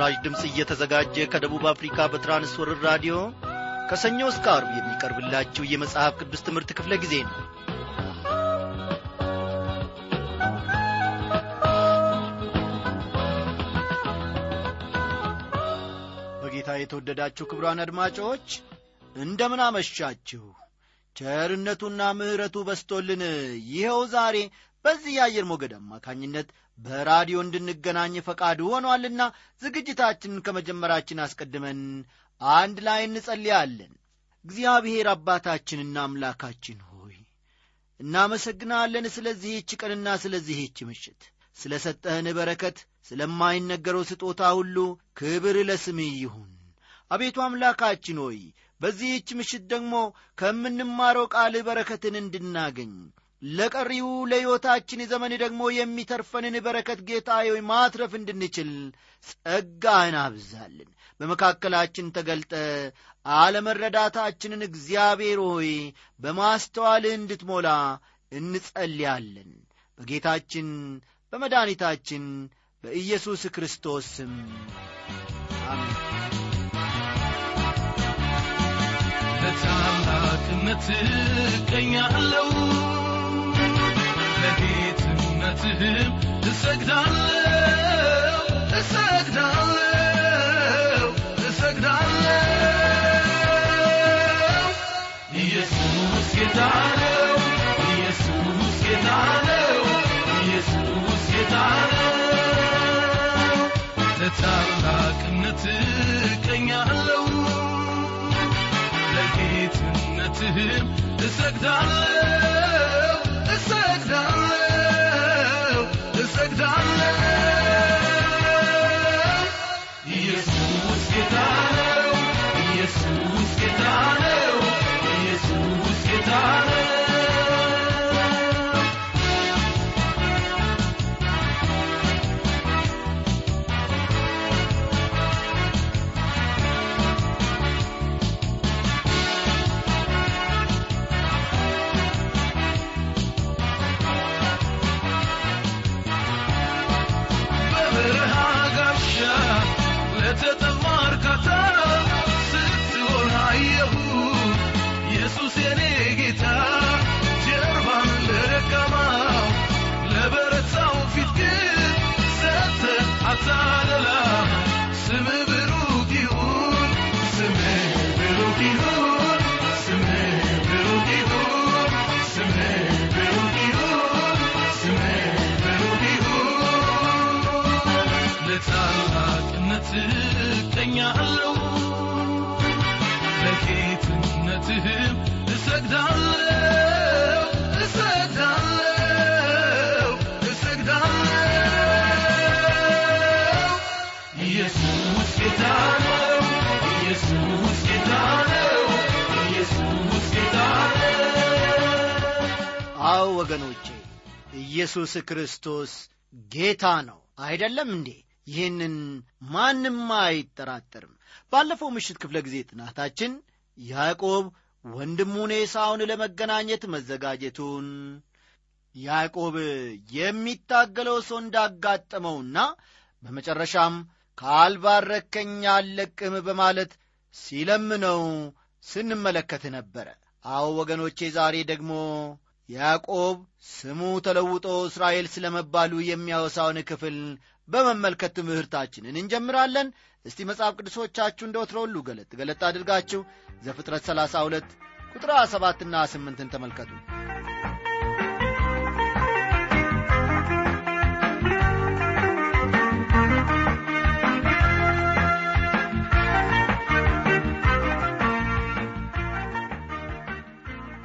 ይህ በምስራች ድምፅ እየተዘጋጀ ከደቡብ አፍሪካ በትራንስወርር ራዲዮ ከሰኞ እስከ አርብ የሚቀርብላችሁ የመጽሐፍ ቅዱስ ትምህርት ክፍለ ጊዜ ነው። በጌታ የተወደዳችሁ ክብሯን አድማጮች እንደምን አመሻችሁ። ቸርነቱና ምሕረቱ በስቶልን ይኸው ዛሬ በዚህ የአየር ሞገድ አማካኝነት በራዲዮ እንድንገናኝ ፈቃዱ ሆኗልና ዝግጅታችንን ከመጀመራችን አስቀድመን አንድ ላይ እንጸልያለን። እግዚአብሔር አባታችንና አምላካችን ሆይ እናመሰግናለን ስለዚህች ቀንና ስለዚህች ምሽት። ስለ ሰጠህን በረከት ስለማይነገረው ስጦታ ሁሉ ክብር ለስምህ ይሁን። አቤቱ አምላካችን ሆይ በዚህች ምሽት ደግሞ ከምንማረው ቃል በረከትን እንድናገኝ ለቀሪው ለሕይወታችን ዘመን ደግሞ የሚተርፈንን በረከት ጌታ ሆይ ማትረፍ እንድንችል ጸጋህን አብዛልን። በመካከላችን ተገልጠ አለመረዳታችንን እግዚአብሔር ሆይ በማስተዋልህ እንድትሞላ እንጸልያለን። በጌታችን በመድኃኒታችን በኢየሱስ ክርስቶስ ስም አሜን። እቀኛለሁ ለጌትነትህም እሰግዳለሁ እሰግዳለሁ እሰግዳለሁ። ኢየሱስ ጌታ ነው ኢየሱስ ጌታ ነው ኢየሱስ ጌታ ነው። ለታላቅነት እቀኛለሁ ለጌትነትህም እሰግዳለሁ እሰግዳለሁ አዎ ወገኖቼ ኢየሱስ ክርስቶስ ጌታ ነው። አይደለም እንዴ? ይህንን ማንም አይጠራጠርም። ባለፈው ምሽት ክፍለ ጊዜ ጥናታችን ያዕቆብ ወንድሙን ኤሳውን ለመገናኘት መዘጋጀቱን ያዕቆብ የሚታገለው ሰው እንዳጋጠመውና በመጨረሻም ካልባረከኝ አልለቅህም በማለት ሲለምነው ስንመለከት ነበረ። አዎ ወገኖቼ ዛሬ ደግሞ ያዕቆብ ስሙ ተለውጦ እስራኤል ስለ መባሉ የሚያወሳውን ክፍል በመመልከት ትምህርታችንን እንጀምራለን። እስቲ መጽሐፍ ቅዱሶቻችሁ እንደ ወትሮ ገለጥ ገለጥ አድርጋችሁ ዘፍጥረት 32 ቁጥር 7ና 8ን ተመልከቱ።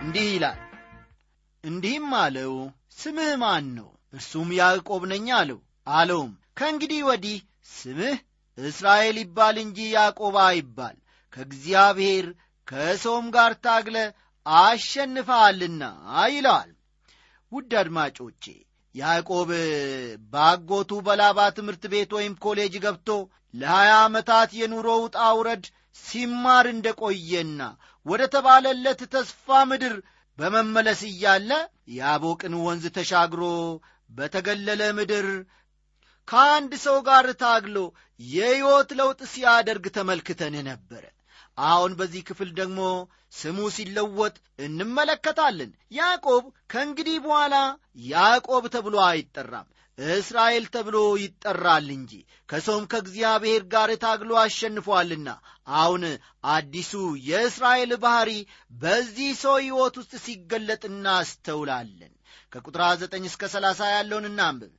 እንዲህ ይላል እንዲህም አለው ስምህ ማን ነው? እርሱም ያዕቆብ ነኝ አለው። አለውም ከእንግዲህ ወዲህ ስምህ እስራኤል ይባል እንጂ ያዕቆብ አይባል። ከእግዚአብሔር ከሰውም ጋር ታግለ አሸንፈሃልና ይለዋል ውድ አድማጮቼ ያዕቆብ በአጎቱ በላባ ትምህርት ቤት ወይም ኮሌጅ ገብቶ ለሀያ ዓመታት የኑሮ ውጣ ውረድ ሲማር እንደ ቆየና ወደ ተባለለት ተስፋ ምድር በመመለስ እያለ የአቦቅን ወንዝ ተሻግሮ በተገለለ ምድር ከአንድ ሰው ጋር ታግሎ የሕይወት ለውጥ ሲያደርግ ተመልክተን ነበረ አሁን በዚህ ክፍል ደግሞ ስሙ ሲለወጥ እንመለከታለን። ያዕቆብ ከእንግዲህ በኋላ ያዕቆብ ተብሎ አይጠራም እስራኤል ተብሎ ይጠራል እንጂ። ከሰውም ከእግዚአብሔር ጋር ታግሎ አሸንፏልና አሁን አዲሱ የእስራኤል ባሕሪ በዚህ ሰው ሕይወት ውስጥ ሲገለጥ እናስተውላለን። ከቁጥር 9 እስከ 30 ያለውን እናንብብ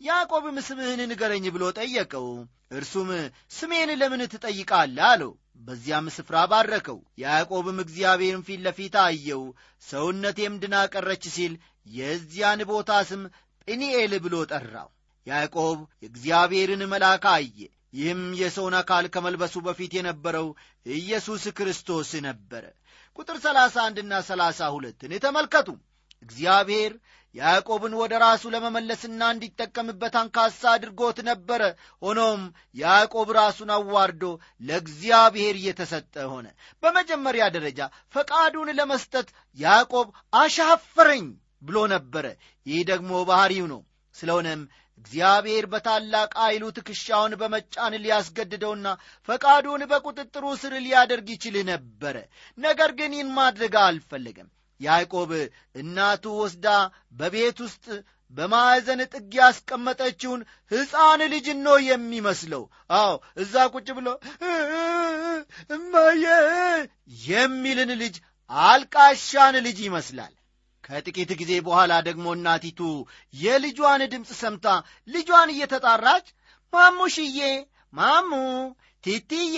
ያዕቆብም ስምህን ንገረኝ ብሎ ጠየቀው። እርሱም ስሜን ለምን ትጠይቃለህ? አለው። በዚያም ስፍራ ባረከው። ያዕቆብም እግዚአብሔርን ፊት ለፊት አየው። ሰውነቴም ድና ቀረች ሲል የዚያን ቦታ ስም ጵኒኤል ብሎ ጠራው። ያዕቆብ የእግዚአብሔርን መልአክ አየ። ይህም የሰውን አካል ከመልበሱ በፊት የነበረው ኢየሱስ ክርስቶስ ነበረ። ቁጥር 31 ና 32ን ተመልከቱ። እግዚአብሔር ያዕቆብን ወደ ራሱ ለመመለስና እንዲጠቀምበት አንካሳ አድርጎት ነበረ ሆኖም ያዕቆብ ራሱን አዋርዶ ለእግዚአብሔር እየተሰጠ ሆነ። በመጀመሪያ ደረጃ ፈቃዱን ለመስጠት ያዕቆብ አሻፈረኝ ብሎ ነበረ። ይህ ደግሞ ባሕሪው ነው። ስለሆነም እግዚአብሔር በታላቅ ኃይሉ ትከሻውን በመጫን ሊያስገድደውና ፈቃዱን በቁጥጥሩ ስር ሊያደርግ ይችል ነበረ። ነገር ግን ይህን ማድረግ አልፈለገም ያዕቆብ እናቱ ወስዳ በቤት ውስጥ በማዕዘን ጥግ ያስቀመጠችውን ሕፃን ልጅ ነው የሚመስለው። አዎ እዛ ቁጭ ብሎ እማዬ የሚልን ልጅ አልቃሻን ልጅ ይመስላል። ከጥቂት ጊዜ በኋላ ደግሞ እናቲቱ የልጇን ድምፅ ሰምታ ልጇን እየተጣራች ማሙሽዬ ማሙ ቲቲዬ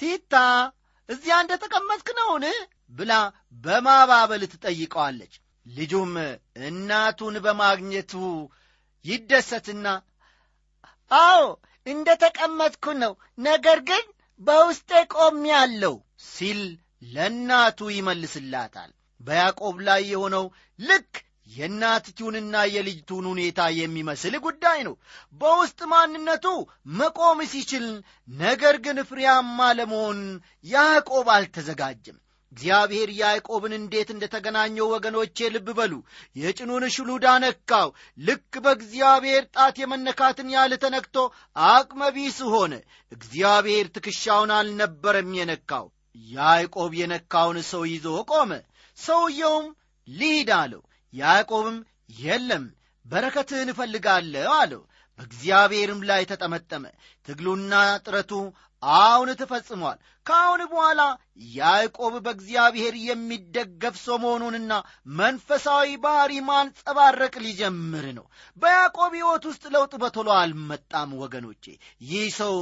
ቲታ እዚያ እንደ ተቀመጥክ ነውን ብላ በማባበል ትጠይቀዋለች። ልጁም እናቱን በማግኘቱ ይደሰትና አዎ እንደ ተቀመጥኩ ነው ነገር ግን በውስጤ ቆም ያለው ሲል ለእናቱ ይመልስላታል። በያዕቆብ ላይ የሆነው ልክ የእናትቱንና የልጅቱን ሁኔታ የሚመስል ጉዳይ ነው። በውስጥ ማንነቱ መቆም ሲችል ነገር ግን ፍሬያማ ለመሆን ያዕቆብ አልተዘጋጀም እግዚአብሔር ያዕቆብን እንዴት እንደ ተገናኘው ወገኖቼ ልብ በሉ። የጭኑን ሽሉዳ ነካው። ልክ በእግዚአብሔር ጣት የመነካትን ያህል ተነክቶ አቅመቢስ ሆነ። እግዚአብሔር ትከሻውን አልነበረም የነካው። ያዕቆብ የነካውን ሰው ይዞ ቆመ። ሰውየውም ሊድ አለው። ያዕቆብም የለም በረከትህን እፈልጋለሁ አለው። በእግዚአብሔርም ላይ ተጠመጠመ። ትግሉና ጥረቱ አሁን ተፈጽሟል። ከአሁን በኋላ ያዕቆብ በእግዚአብሔር የሚደገፍ ሰው መሆኑንና መንፈሳዊ ባሕሪ ማንጸባረቅ ሊጀምር ነው። በያዕቆብ ሕይወት ውስጥ ለውጥ በቶሎ አልመጣም ወገኖቼ። ይህ ሰው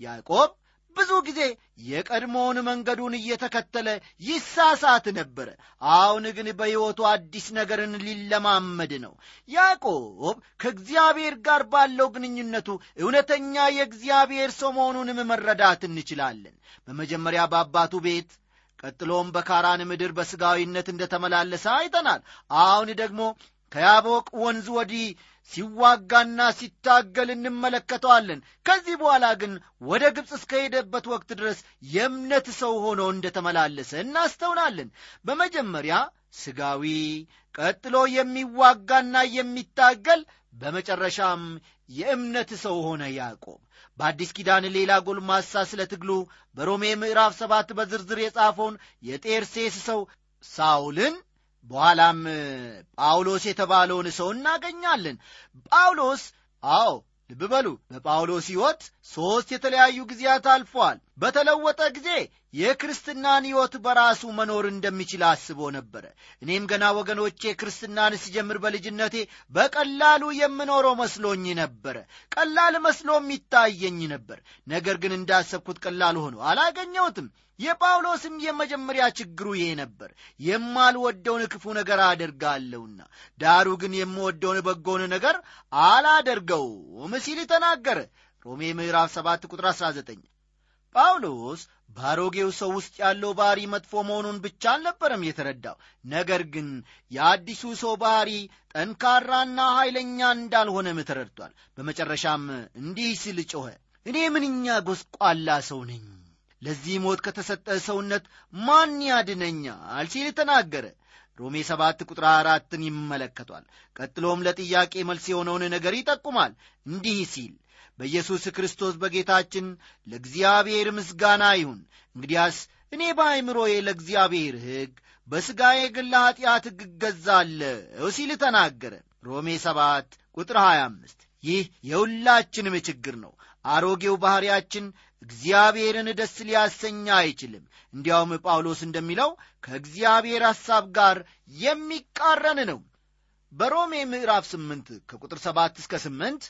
ያዕቆብ ብዙ ጊዜ የቀድሞውን መንገዱን እየተከተለ ይሳሳት ነበረ አሁን ግን በሕይወቱ አዲስ ነገርን ሊለማመድ ነው። ያዕቆብ ከእግዚአብሔር ጋር ባለው ግንኙነቱ እውነተኛ የእግዚአብሔር ሰው መሆኑንም መረዳት እንችላለን። በመጀመሪያ በአባቱ ቤት ቀጥሎም በካራን ምድር በሥጋዊነት እንደተመላለሰ አይተናል። አሁን ደግሞ ከያቦቅ ወንዝ ወዲህ ሲዋጋና ሲታገል እንመለከተዋለን። ከዚህ በኋላ ግን ወደ ግብፅ እስከሄደበት ወቅት ድረስ የእምነት ሰው ሆኖ እንደተመላለሰ እናስተውላለን። በመጀመሪያ ስጋዊ ቀጥሎ የሚዋጋና የሚታገል በመጨረሻም የእምነት ሰው ሆነ ያዕቆብ። በአዲስ ኪዳን ሌላ ጎልማሳ ስለ ትግሉ በሮሜ ምዕራፍ ሰባት በዝርዝር የጻፈውን የጤርሴስ ሰው ሳውልን በኋላም ጳውሎስ የተባለውን ሰው እናገኛለን። ጳውሎስ አዎ ልብ በሉ በጳውሎስ ሕይወት ሦስት የተለያዩ ጊዜያት አልፈዋል በተለወጠ ጊዜ የክርስትናን ሕይወት በራሱ መኖር እንደሚችል አስቦ ነበረ። እኔም ገና ወገኖቼ ክርስትናን ስጀምር በልጅነቴ በቀላሉ የምኖረው መስሎኝ ነበረ። ቀላል መስሎም ይታየኝ ነበር። ነገር ግን እንዳሰብኩት ቀላል ሆኖ አላገኘሁትም። የጳውሎስም የመጀመሪያ ችግሩ ይሄ ነበር። የማልወደውን ክፉ ነገር አደርጋለሁና ዳሩ ግን የምወደውን በጎውን ነገር አላደርገውም ሲል ተናገረ ሮሜ ምዕራፍ 7 ቁጥር 19 ጳውሎስ በአሮጌው ሰው ውስጥ ያለው ባሕሪ መጥፎ መሆኑን ብቻ አልነበረም የተረዳው። ነገር ግን የአዲሱ ሰው ባሕሪ ጠንካራና ኃይለኛ እንዳልሆነም ተረድቷል። በመጨረሻም እንዲህ ሲል ጮኸ እኔ ምንኛ ጎስቋላ ሰው ነኝ! ለዚህ ሞት ከተሰጠ ሰውነት ማን ያድነኛል? ሲል ተናገረ። ሮሜ ሰባት ቁጥር አራትን ይመለከቷል። ቀጥሎም ለጥያቄ መልስ የሆነውን ነገር ይጠቁማል። እንዲህ ሲል በኢየሱስ ክርስቶስ በጌታችን ለእግዚአብሔር ምስጋና ይሁን። እንግዲያስ እኔ በአይምሮዬ ለእግዚአብሔር ሕግ በሥጋዬ ግን ለኀጢአት ሕግ እገዛለሁ ሲል ተናገረ። ሮሜ 7 ቁጥር 25 ይህ የሁላችንም ችግር ነው። አሮጌው ባሕርያችን እግዚአብሔርን ደስ ሊያሰኛ አይችልም። እንዲያውም ጳውሎስ እንደሚለው ከእግዚአብሔር ሐሳብ ጋር የሚቃረን ነው። በሮሜ ምዕራፍ 8 ከቁጥር 7 እስከ 8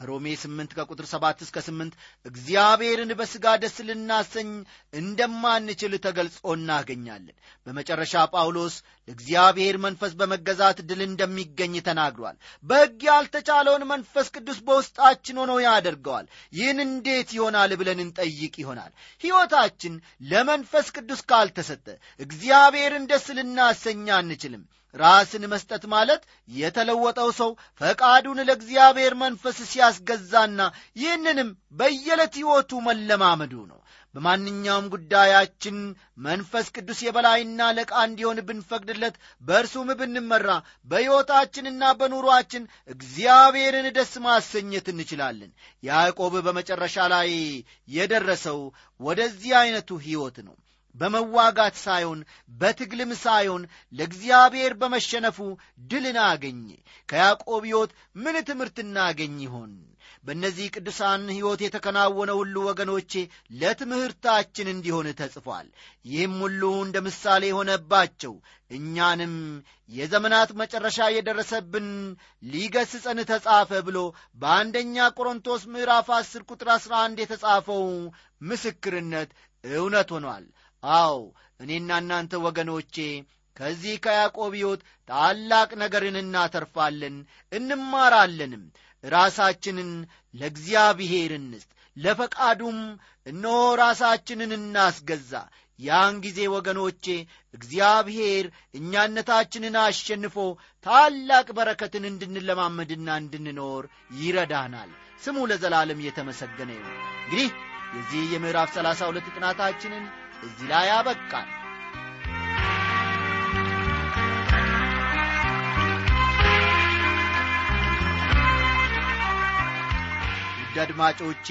በሮሜ 8 ከቁጥር 7 እስከ 8 እግዚአብሔርን በሥጋ ደስ ልናሰኝ እንደማንችል ተገልጾ እናገኛለን። በመጨረሻ ጳውሎስ ለእግዚአብሔር መንፈስ በመገዛት ድል እንደሚገኝ ተናግሯል። በሕግ ያልተቻለውን መንፈስ ቅዱስ በውስጣችን ሆኖ ያደርገዋል። ይህን እንዴት ይሆናል ብለን እንጠይቅ ይሆናል። ሕይወታችን ለመንፈስ ቅዱስ ካልተሰጠ እግዚአብሔርን ደስ ልናሰኝ አንችልም ራስን መስጠት ማለት የተለወጠው ሰው ፈቃዱን ለእግዚአብሔር መንፈስ ሲያስገዛና ይህንንም በየዕለት ሕይወቱ መለማመዱ ነው። በማንኛውም ጉዳያችን መንፈስ ቅዱስ የበላይና ለቃ እንዲሆን ብንፈቅድለት በእርሱም ብንመራ በሕይወታችንና በኑሮአችን እግዚአብሔርን ደስ ማሰኘት እንችላለን። ያዕቆብ በመጨረሻ ላይ የደረሰው ወደዚህ ዐይነቱ ሕይወት ነው በመዋጋት ሳይሆን በትግልም ሳይሆን ለእግዚአብሔር በመሸነፉ ድልን አገኘ ከያዕቆብ ሕይወት ምን ትምህርት እናገኝ ይሆን? በእነዚህ ቅዱሳን ሕይወት የተከናወነ ሁሉ ወገኖቼ ለትምህርታችን እንዲሆን ተጽፏል። ይህም ሁሉ እንደ ምሳሌ የሆነባቸው እኛንም የዘመናት መጨረሻ የደረሰብን ሊገስጸን ተጻፈ ብሎ በአንደኛ ቆሮንቶስ ምዕራፍ 10 ቁጥር 11 የተጻፈው ምስክርነት እውነት ሆኗል አዎ እኔና እናንተ ወገኖቼ ከዚህ ከያዕቆብ ሕይወት ታላቅ ነገርን እናተርፋለን እንማራለንም። ራሳችንን ለእግዚአብሔር እንስጥ ለፈቃዱም እነሆ ራሳችንን እናስገዛ። ያን ጊዜ ወገኖቼ እግዚአብሔር እኛነታችንን አሸንፎ ታላቅ በረከትን እንድንለማመድና እንድንኖር ይረዳናል። ስሙ ለዘላለም እየተመሰገነ ይሁን። እንግዲህ የዚህ የምዕራፍ ሰላሳ ሁለት ጥናታችንን እዚህ ላይ አበቃል ውድ አድማጮቼ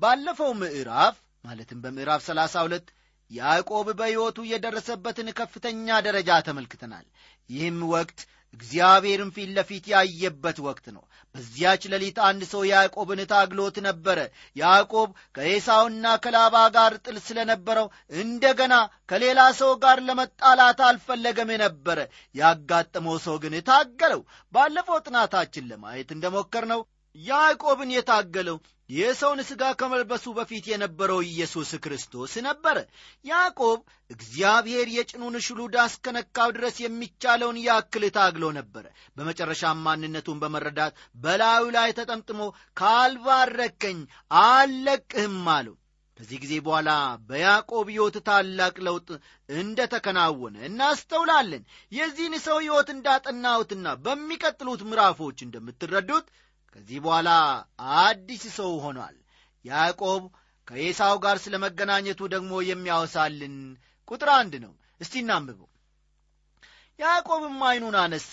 ባለፈው ምዕራፍ ማለትም በምዕራፍ ሰላሳ ሁለት ያዕቆብ በሕይወቱ የደረሰበትን ከፍተኛ ደረጃ ተመልክተናል። ይህም ወቅት እግዚአብሔርን ፊት ለፊት ያየበት ወቅት ነው። በዚያች ሌሊት አንድ ሰው ያዕቆብን ታግሎት ነበረ። ያዕቆብ ከኤሳውና ከላባ ጋር ጥል ስለነበረው እንደገና ከሌላ ሰው ጋር ለመጣላት አልፈለገም ነበረ። ያጋጠመው ሰው ግን ታገለው። ባለፈው ጥናታችን ለማየት እንደሞከር ነው ያዕቆብን የታገለው የሰውን ሥጋ ከመልበሱ በፊት የነበረው ኢየሱስ ክርስቶስ ነበረ ያዕቆብ እግዚአብሔር የጭኑን ሽሉዳ እስከነካው ድረስ የሚቻለውን ያክል ታግሎ ነበረ በመጨረሻም ማንነቱን በመረዳት በላዩ ላይ ተጠምጥሞ ካልባረከኝ አልለቅህም አለው። ከዚህ ጊዜ በኋላ በያዕቆብ ሕይወት ታላቅ ለውጥ እንደ ተከናወነ እናስተውላለን። የዚህን ሰው ሕይወት እንዳጠናሁትና በሚቀጥሉት ምዕራፎች እንደምትረዱት ከዚህ በኋላ አዲስ ሰው ሆኗል። ያዕቆብ ከኤሳው ጋር ስለ መገናኘቱ ደግሞ የሚያወሳልን ቁጥር አንድ ነው። እስቲ እናንብበው። ያዕቆብም ዐይኑን አነሣ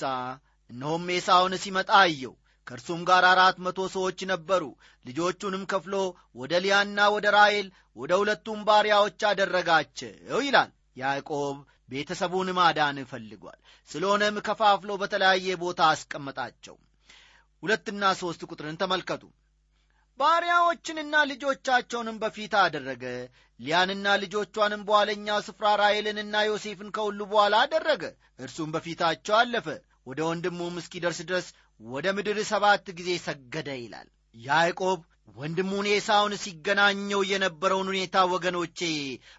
እነሆም ኤሳውን ሲመጣ አየው። ከእርሱም ጋር አራት መቶ ሰዎች ነበሩ። ልጆቹንም ከፍሎ ወደ ሊያና ወደ ራኤል ወደ ሁለቱም ባሪያዎች አደረጋቸው ይላል። ያዕቆብ ቤተሰቡን ማዳን ፈልጓል። ስለሆነም ከፋፍሎ በተለያየ ቦታ አስቀመጣቸው ሁለትና ሦስት ቁጥርን ተመልከቱ። ባሪያዎችንና ልጆቻቸውንም በፊት አደረገ። ሊያንና ልጆቿንም በኋለኛው ስፍራ ራሔልንና ዮሴፍን ከሁሉ በኋላ አደረገ። እርሱም በፊታቸው አለፈ። ወደ ወንድሙም እስኪደርስ ድረስ ወደ ምድር ሰባት ጊዜ ሰገደ ይላል። ያዕቆብ ወንድሙን ኤሳውን ሲገናኘው የነበረውን ሁኔታ ወገኖቼ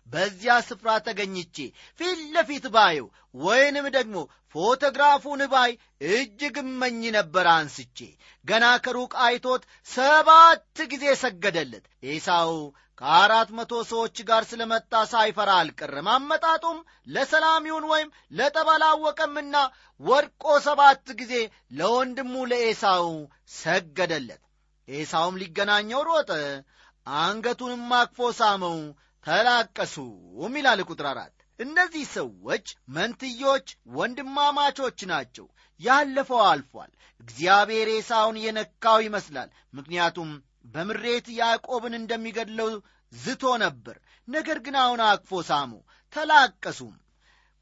በዚያ ስፍራ ተገኝቼ ፊት ለፊት ባየው ወይንም ደግሞ ፎቶግራፉን ባይ እጅግ እመኝ ነበር አንስቼ። ገና ከሩቅ አይቶት ሰባት ጊዜ ሰገደለት። ኤሳው ከአራት መቶ ሰዎች ጋር ስለ መጣ ሳይፈራ አልቀረም። አመጣጡም ለሰላም ይሁን ወይም ለጠብ አላወቀምና ወድቆ ሰባት ጊዜ ለወንድሙ ለኤሳው ሰገደለት ኤሳውም ሊገናኘው ሮጠ። አንገቱንም አቅፎ ሳመው ተላቀሱም ይላል ቁጥር አራት። እነዚህ ሰዎች መንትዮች ወንድማማቾች ናቸው። ያለፈው አልፏል። እግዚአብሔር ኤሳውን የነካው ይመስላል። ምክንያቱም በምሬት ያዕቆብን እንደሚገድለው ዝቶ ነበር። ነገር ግን አሁን አቅፎ ሳሙ ተላቀሱም።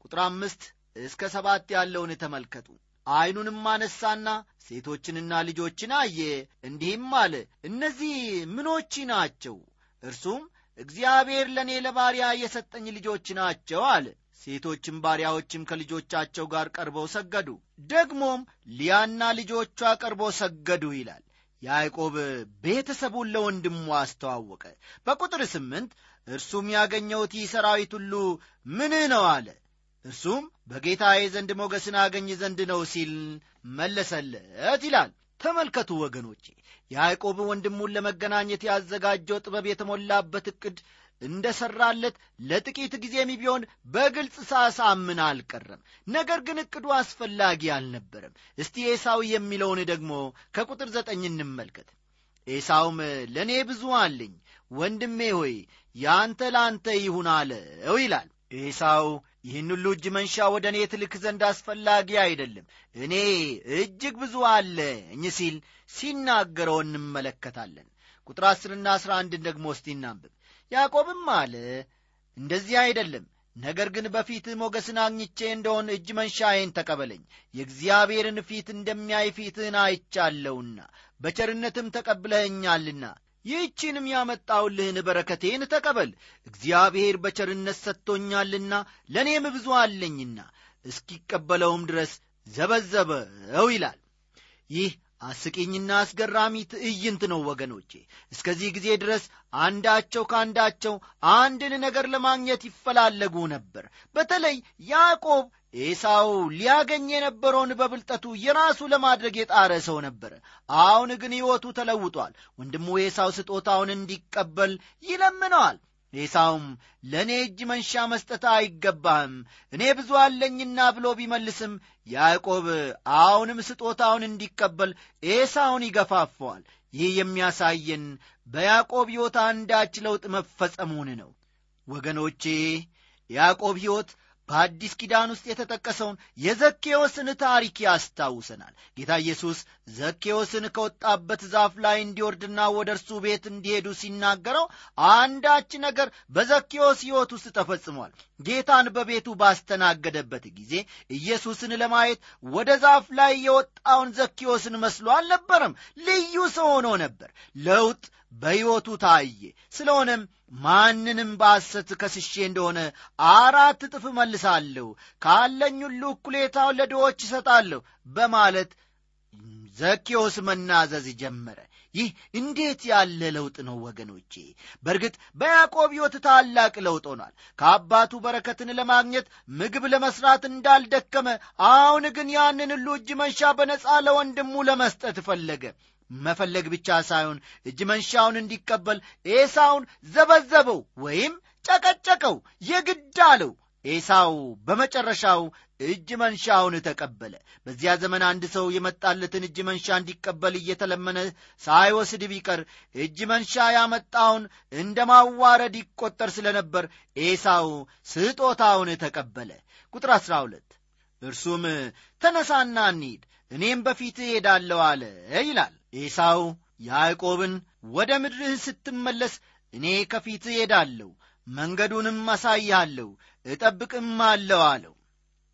ቁጥር አምስት እስከ ሰባት ያለውን ተመልከቱ ዐይኑንም አነሳና ሴቶችንና ልጆችን አየ። እንዲህም አለ እነዚህ ምኖቺ ናቸው? እርሱም እግዚአብሔር ለእኔ ለባሪያ የሰጠኝ ልጆች ናቸው አለ። ሴቶችም ባሪያዎችም ከልጆቻቸው ጋር ቀርበው ሰገዱ። ደግሞም ሊያና ልጆቿ ቀርበው ሰገዱ ይላል። ያዕቆብ ቤተሰቡን ለወንድሙ አስተዋወቀ። በቁጥር ስምንት እርሱም ያገኘሁት ይህ ሰራዊት ሁሉ ምንህ ነው አለ እርሱም በጌታዬ ዘንድ ሞገስን አገኝ ዘንድ ነው ሲል መለሰለት ይላል። ተመልከቱ ወገኖቼ ያዕቆብ ወንድሙን ለመገናኘት ያዘጋጀው ጥበብ የተሞላበት ዕቅድ እንደ ሠራለት ለጥቂት ጊዜም ቢሆን በግልጽ ሳሳምን አልቀረም። ነገር ግን ዕቅዱ አስፈላጊ አልነበረም። እስቲ ኤሳው የሚለውን ደግሞ ከቁጥር ዘጠኝ እንመልከት። ኤሳውም ለእኔ ብዙ አለኝ ወንድሜ ሆይ ያንተ ለአንተ ይሁን አለው ይላል። ኤሳው ይህን ሁሉ እጅ መንሻ ወደ እኔ ትልክ ዘንድ አስፈላጊ አይደለም። እኔ እጅግ ብዙ አለኝ ሲል ሲናገረው እንመለከታለን። ቁጥር አስርና አስራ አንድን ደግሞ እስቲ እናንብብ። ያዕቆብም አለ እንደዚህ አይደለም። ነገር ግን በፊት ሞገስን አግኝቼ እንደሆን እጅ መንሻዬን ተቀበለኝ። የእግዚአብሔርን ፊት እንደሚያይ ፊትህን አይቻለሁና በቸርነትም ተቀብለኸኛልና ይህቺንም ያመጣውልህን በረከቴን ተቀበል። እግዚአብሔር በቸርነት ሰጥቶኛልና ለእኔም ብዙ አለኝና እስኪቀበለውም ድረስ ዘበዘበው ይላል። ይህ አስቂኝና አስገራሚ ትዕይንት ነው ወገኖቼ። እስከዚህ ጊዜ ድረስ አንዳቸው ከአንዳቸው አንድን ነገር ለማግኘት ይፈላለጉ ነበር። በተለይ ያዕቆብ ኤሳው ሊያገኝ የነበረውን በብልጠቱ የራሱ ለማድረግ የጣረ ሰው ነበረ አሁን ግን ሕይወቱ ተለውጧል። ወንድሙ ኤሳው ስጦታውን እንዲቀበል ይለምነዋል ኤሳውም ለእኔ እጅ መንሻ መስጠት አይገባህም እኔ ብዙ አለኝና ብሎ ቢመልስም ያዕቆብ አሁንም ስጦታውን እንዲቀበል ኤሳውን ይገፋፈዋል ይህ የሚያሳየን በያዕቆብ ሕይወት አንዳች ለውጥ መፈጸሙን ነው። ወገኖቼ ያዕቆብ ሕይወት በአዲስ ኪዳን ውስጥ የተጠቀሰውን የዘኬዎስን ታሪክ ያስታውሰናል። ጌታ ኢየሱስ ዘኬዎስን ከወጣበት ዛፍ ላይ እንዲወርድና ወደ እርሱ ቤት እንዲሄዱ ሲናገረው አንዳች ነገር በዘኬዎስ ሕይወት ውስጥ ተፈጽሟል ጌታን በቤቱ ባስተናገደበት ጊዜ ኢየሱስን ለማየት ወደ ዛፍ ላይ የወጣውን ዘኬዎስን መስሎ አልነበረም። ልዩ ሰው ሆኖ ነበር። ለውጥ በሕይወቱ ታየ። ስለሆነም ማንንም በሐሰት ከስሼ እንደሆነ አራት እጥፍ መልሳለሁ ካለኝ ሁሉ እኩሌታውን ለድሆች ይሰጣለሁ በማለት ዘኬዎስ መናዘዝ ጀመረ ይህ እንዴት ያለ ለውጥ ነው ወገኖቼ? በእርግጥ በያዕቆብ ሕይወት ታላቅ ለውጥ ሆኗል። ከአባቱ በረከትን ለማግኘት ምግብ ለመስራት እንዳልደከመ አሁን ግን ያንን ሁሉ እጅ መንሻ በነፃ ለወንድሙ ለመስጠት ፈለገ። መፈለግ ብቻ ሳይሆን እጅ መንሻውን እንዲቀበል ኤሳውን ዘበዘበው ወይም ጨቀጨቀው የግድ አለው። ኤሳው በመጨረሻው እጅ መንሻውን ተቀበለ። በዚያ ዘመን አንድ ሰው የመጣለትን እጅ መንሻ እንዲቀበል እየተለመነ ሳይወስድ ቢቀር እጅ መንሻ ያመጣውን እንደ ማዋረድ ይቆጠር ስለነበር ኤሳው ስጦታውን ተቀበለ። ቁጥር አሥራ ሁለት እርሱም ተነሳና እንሂድ እኔም በፊት እሄዳለሁ አለ ይላል። ኤሳው ያዕቆብን ወደ ምድርህ ስትመለስ እኔ ከፊት እሄዳለሁ መንገዱንም አሳይሃለሁ እጠብቅም አለው አለው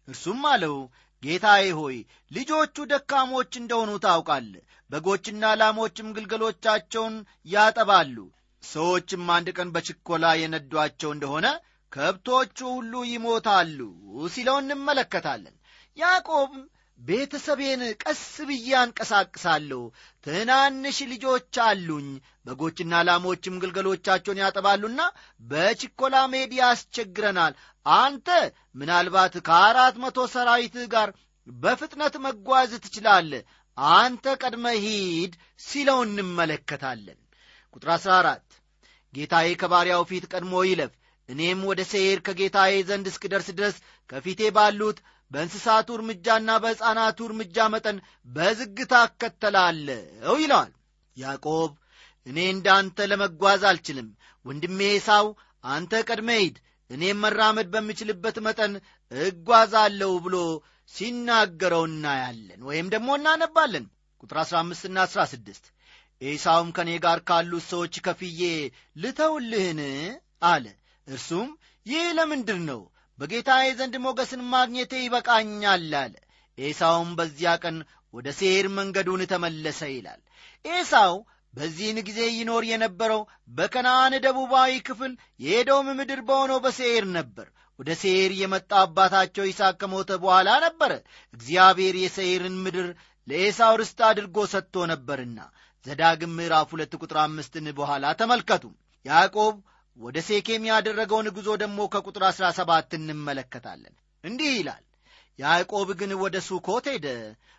እርሱም አለው ጌታዬ ሆይ ልጆቹ ደካሞች እንደሆኑ ታውቃለ በጎችና ላሞችም ግልገሎቻቸውን ያጠባሉ። ሰዎችም አንድ ቀን በችኮላ የነዷቸው እንደሆነ ከብቶቹ ሁሉ ይሞታሉ ሲለው እንመለከታለን። ያዕቆብ ቤተሰቤን ቀስ ብዬ አንቀሳቅሳለሁ። ትናንሽ ልጆች አሉኝ። በጎችና ላሞችም ግልገሎቻቸውን ያጠባሉና በችኮላ መሄድ ያስቸግረናል። አንተ ምናልባት ከአራት መቶ ሰራዊትህ ጋር በፍጥነት መጓዝ ትችላለህ። አንተ ቀድመ ሂድ ሲለው እንመለከታለን። ቁጥር 14 ጌታዬ ከባሪያው ፊት ቀድሞ ይለፍ። እኔም ወደ ሴር ከጌታዬ ዘንድ እስክደርስ ድረስ ከፊቴ ባሉት በእንስሳቱ እርምጃና በሕፃናቱ እርምጃ መጠን በዝግታ እከተላለሁ ይለዋል። ያዕቆብ እኔ እንዳንተ ለመጓዝ አልችልም። ወንድሜ ኤሳው አንተ ቀድመ ሂድ እኔም መራመድ በምችልበት መጠን እጓዛለሁ ብሎ ሲናገረው እናያለን ወይም ደግሞ እናነባለን። ቁጥር 15 ና 16 ኤሳውም ከእኔ ጋር ካሉት ሰዎች ከፍዬ ልተውልህን? አለ። እርሱም ይህ ለምንድር ነው በጌታዬ ዘንድ ሞገስን ማግኘቴ ይበቃኛል አለ። ኤሳውም በዚያ ቀን ወደ ሴር መንገዱን ተመለሰ ይላል። ኤሳው በዚህን ጊዜ ይኖር የነበረው በከነአን ደቡባዊ ክፍል የኤዶም ምድር በሆነው በሴር ነበር። ወደ ሴር የመጣ አባታቸው ይስሐቅ ከሞተ በኋላ ነበረ። እግዚአብሔር የሴርን ምድር ለኤሳው ርስት አድርጎ ሰጥቶ ነበርና ዘዳግም ምዕራፍ ሁለት ቁጥር አምስትን በኋላ ተመልከቱ። ያዕቆብ ወደ ሴኬም ያደረገውን ጉዞ ደግሞ ከቁጥር አሥራ ሰባት እንመለከታለን። እንዲህ ይላል ያዕቆብ ግን ወደ ሱኮት ሄደ።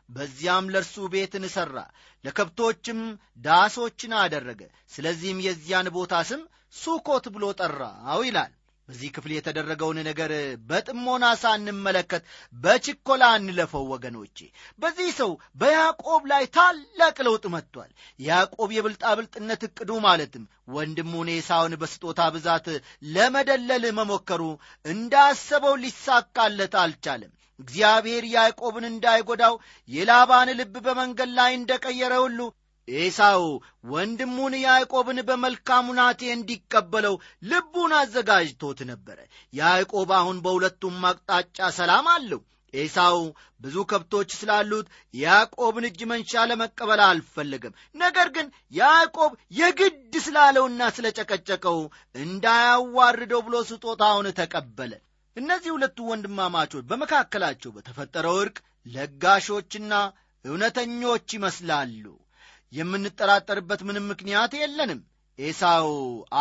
በዚያም ለእርሱ ቤትን ሠራ ለከብቶችም ዳሶችን አደረገ። ስለዚህም የዚያን ቦታ ስም ሱኮት ብሎ ጠራው ይላል በዚህ ክፍል የተደረገውን ነገር በጥሞና ሳንመለከት በችኮላ እንለፈው ወገኖቼ። በዚህ ሰው በያዕቆብ ላይ ታላቅ ለውጥ መጥቷል። ያዕቆብ የብልጣብልጥነት ዕቅዱ ማለትም ወንድሙን ኤሳውን በስጦታ ብዛት ለመደለል መሞከሩ እንዳሰበው ሊሳካለት አልቻለም። እግዚአብሔር ያዕቆብን እንዳይጎዳው የላባን ልብ በመንገድ ላይ እንደቀየረ ሁሉ ኤሳው ወንድሙን ያዕቆብን በመልካም ናቴ እንዲቀበለው ልቡን አዘጋጅቶት ነበረ። ያዕቆብ አሁን በሁለቱም አቅጣጫ ሰላም አለው። ኤሳው ብዙ ከብቶች ስላሉት ያዕቆብን እጅ መንሻ ለመቀበል አልፈለገም። ነገር ግን ያዕቆብ የግድ ስላለውና ስለ ጨቀጨቀው እንዳያዋርደው ብሎ ስጦታውን ተቀበለ። እነዚህ ሁለቱ ወንድማማቾች በመካከላቸው በተፈጠረው ዕርቅ ለጋሾችና እውነተኞች ይመስላሉ የምንጠራጠርበት ምንም ምክንያት የለንም። ኤሳው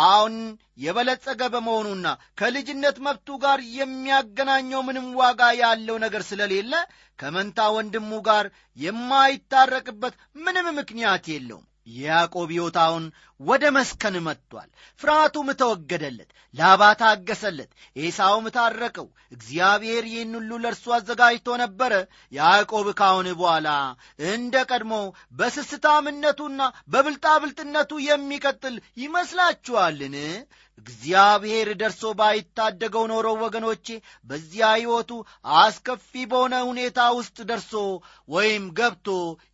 አሁን የበለጸገ በመሆኑና ከልጅነት መብቱ ጋር የሚያገናኘው ምንም ዋጋ ያለው ነገር ስለሌለ ከመንታ ወንድሙ ጋር የማይታረቅበት ምንም ምክንያት የለውም የያዕቆብ ሕይወት አሁን ወደ መስከን መጥቷል። ፍርሃቱም ተወገደለት ላባ ታገሰለት ኤሳውም ታረቀው እግዚአብሔር ይህን ሁሉ ለእርሱ አዘጋጅቶ ነበረ። ያዕቆብ ካሁን በኋላ እንደ ቀድሞ በስስታምነቱና በብልጣብልጥነቱ የሚቀጥል ይመስላችኋልን? እግዚአብሔር ደርሶ ባይታደገው ኖሮ ወገኖቼ በዚያ ሕይወቱ አስከፊ በሆነ ሁኔታ ውስጥ ደርሶ ወይም ገብቶ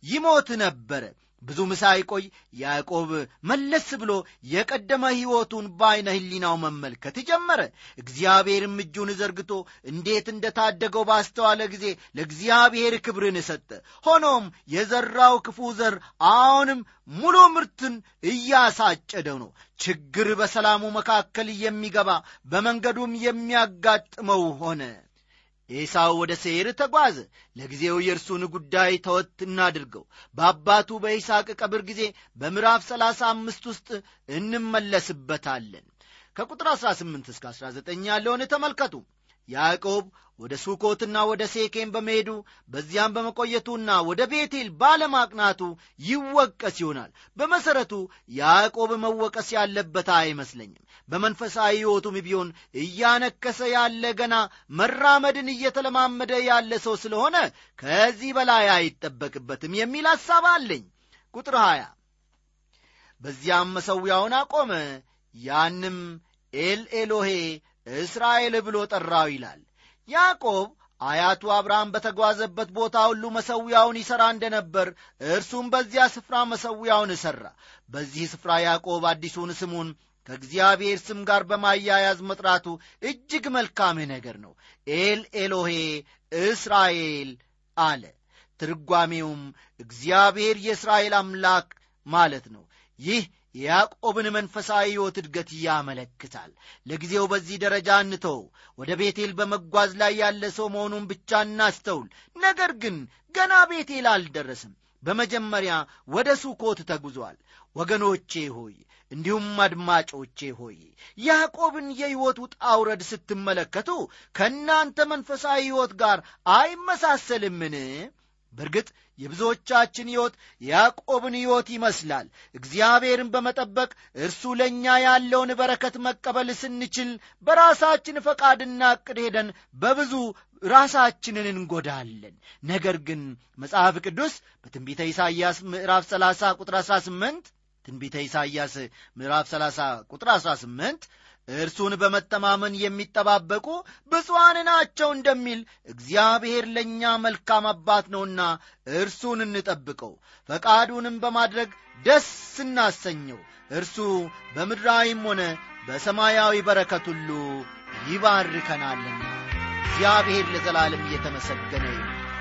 ይሞት ነበረ ብዙም ሳይቆይ ያዕቆብ መለስ ብሎ የቀደመ ሕይወቱን በዐይነ ሕሊናው መመልከት ጀመረ። እግዚአብሔርም እጁን ዘርግቶ እንዴት እንደ ታደገው ባስተዋለ ጊዜ ለእግዚአብሔር ክብርን ሰጠ። ሆኖም የዘራው ክፉ ዘር አሁንም ሙሉ ምርትን እያሳጨደው ነው። ችግር በሰላሙ መካከል የሚገባ በመንገዱም የሚያጋጥመው ሆነ ኤሳው ወደ ሴር ተጓዘ። ለጊዜው የእርሱን ጉዳይ ተወት እናድርገው። በአባቱ በይስሐቅ ቀብር ጊዜ በምዕራፍ ሰላሳ አምስት ውስጥ እንመለስበታለን። ከቁጥር 18 እስከ 19 ያለውን ተመልከቱ ያዕቆብ ወደ ሱኮትና ወደ ሴኬም በመሄዱ በዚያም በመቆየቱና ወደ ቤቴል ባለማቅናቱ ይወቀስ ይሆናል። በመሠረቱ ያዕቆብ መወቀስ ያለበት አይመስለኝም። በመንፈሳዊ ሕይወቱም ቢሆን እያነከሰ ያለ ገና መራመድን እየተለማመደ ያለ ሰው ስለሆነ ከዚህ በላይ አይጠበቅበትም የሚል ሐሳብ አለኝ። ቁጥር 20 በዚያም መሠዊያውን አቆመ። ያንም ኤል እስራኤል ብሎ ጠራው ይላል። ያዕቆብ አያቱ አብርሃም በተጓዘበት ቦታ ሁሉ መሠዊያውን ይሠራ እንደነበር እርሱም በዚያ ስፍራ መሠዊያውን ሠራ። በዚህ ስፍራ ያዕቆብ አዲሱን ስሙን ከእግዚአብሔር ስም ጋር በማያያዝ መጥራቱ እጅግ መልካም ነገር ነው። ኤል ኤሎሄ እስራኤል አለ። ትርጓሜውም እግዚአብሔር የእስራኤል አምላክ ማለት ነው። ይህ የያዕቆብን መንፈሳዊ ሕይወት እድገት ያመለክታል። ለጊዜው በዚህ ደረጃ እንተው። ወደ ቤቴል በመጓዝ ላይ ያለ ሰው መሆኑን ብቻ እናስተውል። ነገር ግን ገና ቤቴል አልደረስም በመጀመሪያ ወደ ሱኮት ተጉዟል። ወገኖቼ ሆይ እንዲሁም አድማጮቼ ሆይ ያዕቆብን የሕይወት ውጣ ውረድ ስትመለከቱ ከእናንተ መንፈሳዊ ሕይወት ጋር አይመሳሰልምን በእርግጥ የብዙዎቻችን ሕይወት ያዕቆብን ሕይወት ይመስላል። እግዚአብሔርን በመጠበቅ እርሱ ለእኛ ያለውን በረከት መቀበል ስንችል በራሳችን ፈቃድና ዕቅድ ሄደን በብዙ ራሳችንን እንጎዳለን። ነገር ግን መጽሐፍ ቅዱስ በትንቢተ ኢሳይያስ ምዕራፍ 30 ቁጥር 18 ትንቢተ ኢሳይያስ ምዕራፍ 30 ቁጥር 18 እርሱን በመተማመን የሚጠባበቁ ብፁዓን ናቸው እንደሚል እግዚአብሔር ለእኛ መልካም አባት ነውና እርሱን እንጠብቀው፣ ፈቃዱንም በማድረግ ደስ እናሰኘው። እርሱ በምድራዊም ሆነ በሰማያዊ በረከት ሁሉ ይባርከናልና እግዚአብሔር ለዘላለም እየተመሰገነ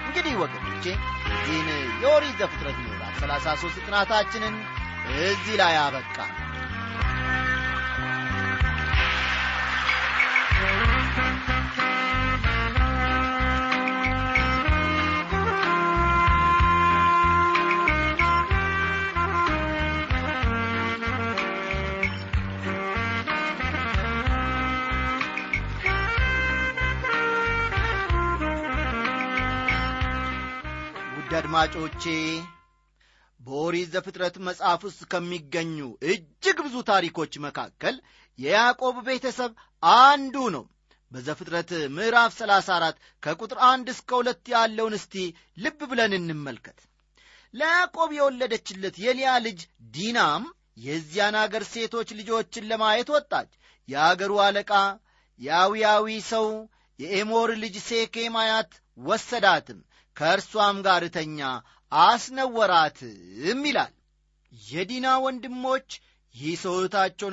እንግዲህ ወገኖቼ እዚህን የኦሪት ዘፍጥረት ምዕራፍ ሰላሳ ሦስት ጥናታችንን እዚህ ላይ አበቃ። አድማጮቼ በኦሪት ዘፍጥረት መጽሐፍ ውስጥ ከሚገኙ እጅግ ብዙ ታሪኮች መካከል የያዕቆብ ቤተሰብ አንዱ ነው። በዘፍጥረት ምዕራፍ 34 ከቁጥር አንድ እስከ ሁለት ያለውን እስቲ ልብ ብለን እንመልከት። ለያዕቆብ የወለደችለት የሊያ ልጅ ዲናም የዚያን አገር ሴቶች ልጆችን ለማየት ወጣች። የአገሩ አለቃ የአዊያዊ ሰው የኤሞር ልጅ ሴኬም አያት ወሰዳትም፣ ከእርሷም ጋር ተኛ አስነወራትም ይላል። የዲና ወንድሞች ይህ ሰው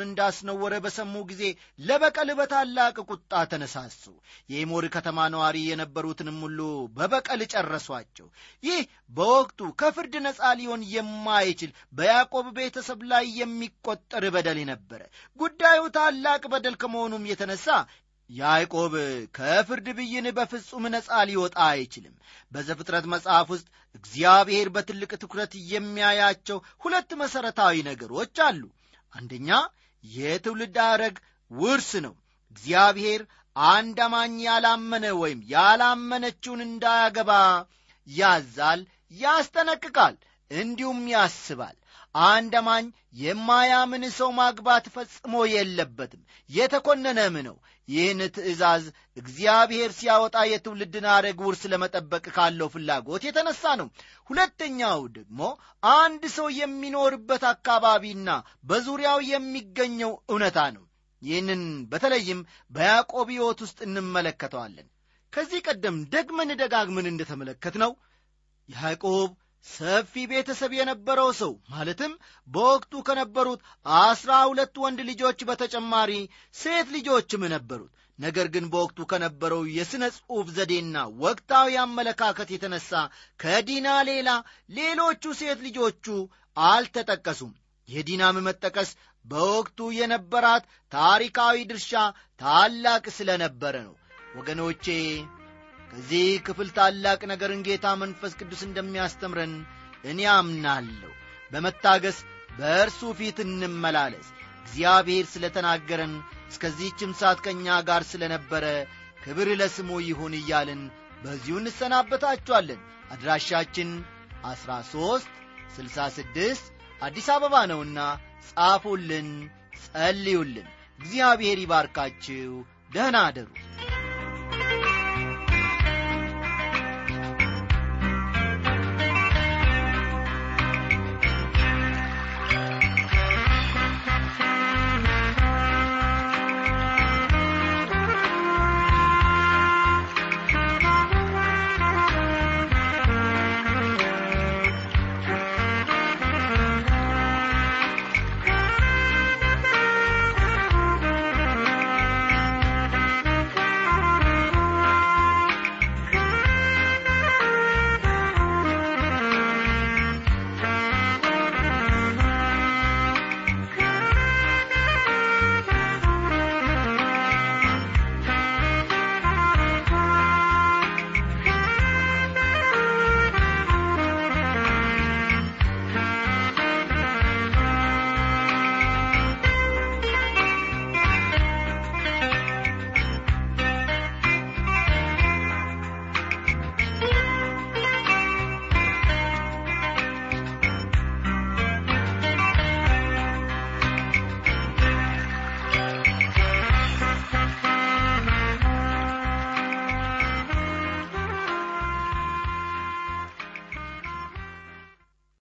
እንዳስነወረ በሰሙ ጊዜ ለበቀል በታላቅ ቁጣ ተነሳሱ። የኤሞር ከተማ ነዋሪ የነበሩትንም ሁሉ በበቀል ጨረሷቸው። ይህ በወቅቱ ከፍርድ ነፃ ሊሆን የማይችል በያዕቆብ ቤተሰብ ላይ የሚቆጠር በደል ነበረ። ጉዳዩ ታላቅ በደል ከመሆኑም የተነሳ ያዕቆብ ከፍርድ ብይን በፍጹም ነፃ ሊወጣ አይችልም። በዘፍጥረት መጽሐፍ ውስጥ እግዚአብሔር በትልቅ ትኩረት የሚያያቸው ሁለት መሠረታዊ ነገሮች አሉ። አንደኛ የትውልድ ሐረግ ውርስ ነው። እግዚአብሔር አንድ አማኝ ያላመነ ወይም ያላመነችውን እንዳያገባ ያዛል፣ ያስጠነቅቃል፣ እንዲሁም ያስባል። አንድ አማኝ የማያምን ሰው ማግባት ፈጽሞ የለበትም፣ የተኮነነም ነው። ይህን ትእዛዝ እግዚአብሔር ሲያወጣ የትውልድን ሐረግ ውርስ ለመጠበቅ ካለው ፍላጎት የተነሳ ነው። ሁለተኛው ደግሞ አንድ ሰው የሚኖርበት አካባቢና በዙሪያው የሚገኘው እውነታ ነው። ይህንን በተለይም በያዕቆብ ሕይወት ውስጥ እንመለከተዋለን። ከዚህ ቀደም ደግመን ደጋግመን እንደተመለከትነው ያዕቆብ ሰፊ ቤተሰብ የነበረው ሰው ማለትም በወቅቱ ከነበሩት አስራ ሁለት ወንድ ልጆች በተጨማሪ ሴት ልጆችም ነበሩት። ነገር ግን በወቅቱ ከነበረው የሥነ ጽሑፍ ዘዴና ወቅታዊ አመለካከት የተነሳ ከዲና ሌላ ሌሎቹ ሴት ልጆቹ አልተጠቀሱም። የዲናም መጠቀስ በወቅቱ የነበራት ታሪካዊ ድርሻ ታላቅ ስለነበረ ነው። ወገኖቼ ከዚህ ክፍል ታላቅ ነገርን ጌታ መንፈስ ቅዱስ እንደሚያስተምረን እኔ አምናለሁ። በመታገስ በእርሱ ፊት እንመላለስ። እግዚአብሔር ስለ ተናገረን እስከዚህችም ሰዓት ከእኛ ጋር ስለ ነበረ ክብር ለስሙ ይሁን እያልን በዚሁ እንሰናበታችኋለን። አድራሻችን ዐሥራ ሦስት ስልሳ ስድስት አዲስ አበባ ነውና ጻፉልን፣ ጸልዩልን። እግዚአብሔር ይባርካችሁ። ደህና አደሩ።